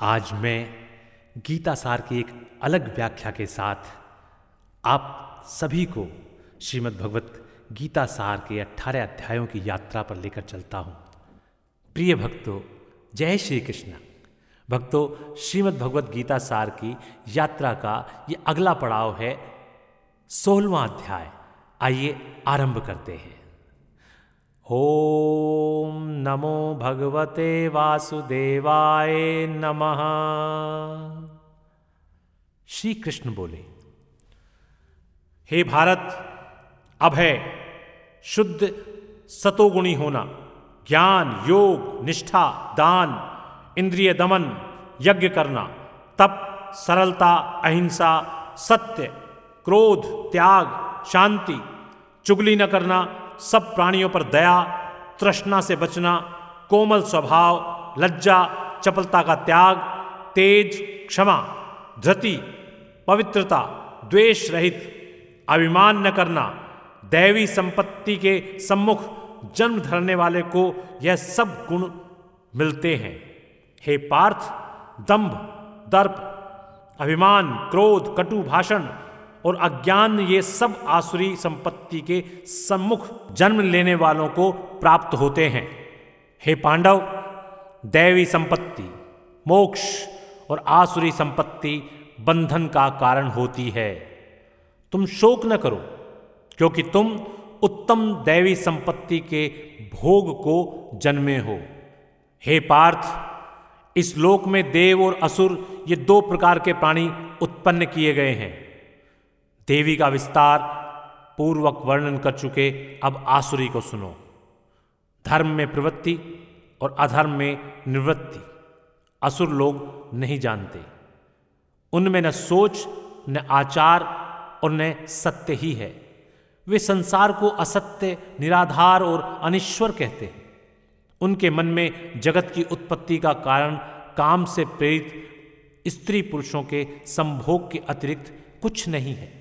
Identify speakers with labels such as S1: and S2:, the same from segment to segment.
S1: आज मैं गीता सार की एक अलग व्याख्या के साथ आप सभी को श्रीमद् भगवत गीता सार के अठारह अध्यायों की यात्रा पर लेकर चलता हूँ। प्रिय भक्तों, जय श्री कृष्ण। भक्तों, श्रीमद् भगवत गीता सार की यात्रा का ये अगला पड़ाव है सोलवा अध्याय। आइए आरंभ करते हैं। ओम नमो भगवते वासुदेवाय नमः। श्री कृष्ण बोले, हे भारत है शुद्ध सतोगुणी होना, ज्ञान, योग, निष्ठा, दान, इंद्रिय दमन, यज्ञ करना, तप, सरलता, अहिंसा, सत्य, क्रोध, त्याग, शांति, चुगली न करना, सब प्राणियों पर दया तृष्णा से बचना, कोमल स्वभाव, लज्जा, चपलता का त्याग, तेज क्षमा, धृति, पवित्रता, द्वेष रहित, अभिमान न करना, दैवी संपत्ति के सम्मुख जन्म धरने वाले को यह सब गुण मिलते हैं। हे पार्थ, दंभ, दर्प, अभिमान, क्रोध, कटु, भाषण और अज्ञान ये सब आसुरी संपत्ति के सम्मुख जन्म लेने वालों को प्राप्त होते हैं। हे पांडव, दैवी संपत्ति, मोक्ष और आसुरी संपत्ति बंधन का कारण होती है। तुम शोक न करो, क्योंकि तुम उत्तम दैवी संपत्ति के भोग को जन्मे हो। हे पार्थ, इस लोक में देव और असुर ये दो प्रकार के प्राणी उत्पन्न किए गए हैं। देवी का विस्तार पूर्वक वर्णन कर चुके। अब आसुरी को सुनो। धर्म में प्रवृत्ति और अधर्म में निवृत्ति। असुर लोग नहीं जानते। उनमें न सोच, न आचार और न सत्य ही है। वे संसार को असत्य, निराधार और अनिश्वर कहते हैं। उनके मन में जगत की उत्पत्ति का कारण काम से प्रेरित स्त्री पुरुषों के संभोग के अतिरिक्त कुछ नहीं है।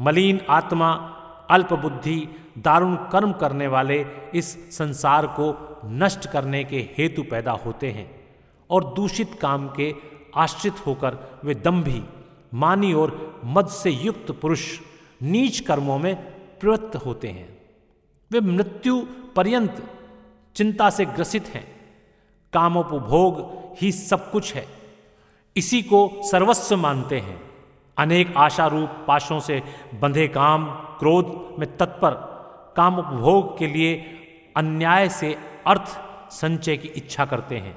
S1: मलिन आत्मा अल्प बुद्धि दारुण कर्म करने वाले इस संसार को नष्ट करने के हेतु पैदा होते हैं और दूषित काम के आश्रित होकर वे दम्भी मानी और मद से युक्त पुरुष नीच कर्मों में प्रवृत्त होते हैं। वे मृत्यु पर्यंत चिंता से ग्रसित हैं। कामोपभोग ही सब कुछ है। इसी को सर्वस्व मानते हैं। अनेक आशा रूप पाशों से बंधे काम, क्रोध में तत्पर, काम उपभोग के लिए अन्याय से अर्थ संचय की इच्छा करते हैं।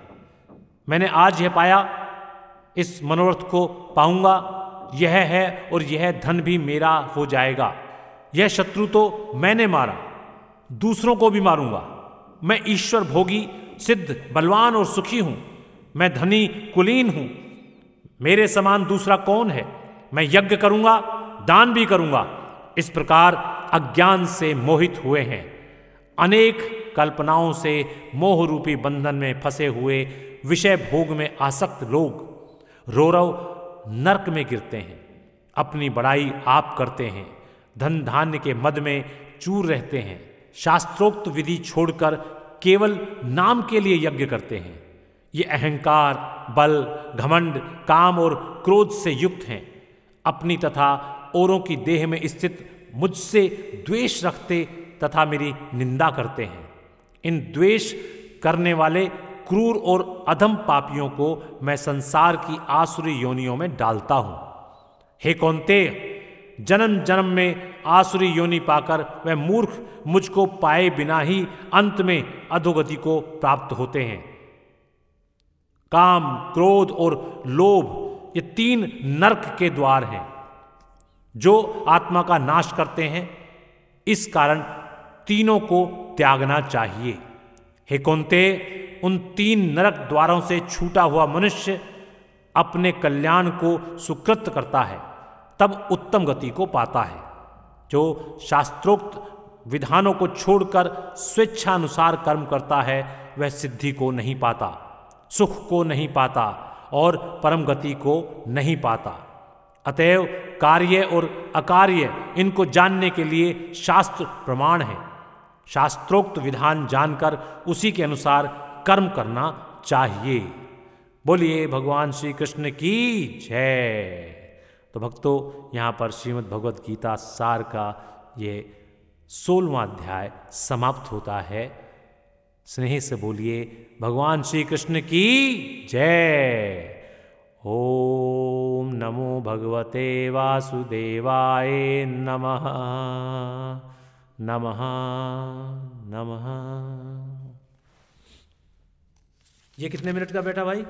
S1: मैंने आज यह पाया, इस मनोरथ को पाऊँगा, यह है और यह धन भी मेरा हो जाएगा। यह शत्रु तो मैंने मारा, दूसरों को भी मारूँगा। मैं ईश्वर भोगी, सिद्ध, बलवान और सुखी हूँ। मैं धनी, कुलीन हूँ। मेरे समान दूसरा कौन है? मैं यज्ञ करूँगा, दान भी करूँगा। इस प्रकार अज्ञान से मोहित हुए हैं। अनेक कल्पनाओं से मोह रूपी बंधन में फंसे हुए विषय भोग में आसक्त लोग रौरव नरक में गिरते हैं, अपनी बड़ाई आप करते हैं, धन धान्य के मद में चूर रहते हैं, शास्त्रोक्त विधि छोड़कर केवल नाम के लिए यज्ञ करते हैं। ये अहंकार, बल, घमंड, काम और क्रोध से युक्त हैं। अपनी तथा औरों की देह में स्थित मुझसे द्वेष रखते तथा मेरी निंदा करते हैं। इन द्वेष करने वाले क्रूर और अधम पापियों को मैं संसार की आसुरी योनियों में डालता हूँ। हे कौनते, जन्म जन्म में आसुरी योनि पाकर वह मूर्ख मुझको पाए बिना ही अंत में अधोगति को प्राप्त होते हैं। काम, क्रोध और लोभ ये तीन नरक के द्वार हैं, जो आत्मा का नाश करते हैं। इस कारण तीनों को त्यागना चाहिए। हे कौनते उन तीन नरक द्वारों से छूटा हुआ मनुष्य अपने कल्याण को सुकृत करता है, तब उत्तम गति को पाता है। जो शास्त्रोक्त विधानों को छोड़कर स्वेच्छानुसार कर्म करता है, वह सिद्धि को नहीं पाता, सुख को नहीं पाता और परम गति को नहीं पाता। अतएव कार्य और अकार्य इनको जानने के लिए शास्त्र प्रमाण है। शास्त्रोक्त विधान जानकर उसी के अनुसार कर्म करना चाहिए। बोलिए, भगवान श्री कृष्ण की जय। तो भक्तों, यहाँ पर श्रीमद् भगवत गीता सार का ये सोलवा अध्याय समाप्त होता है। स्नेह से बोलिए, भगवान श्री कृष्ण की जय। ओम नमो भगवते वासुदेवाय नमः। नमः। नमः। ये कितने मिनट का बेटा भाई?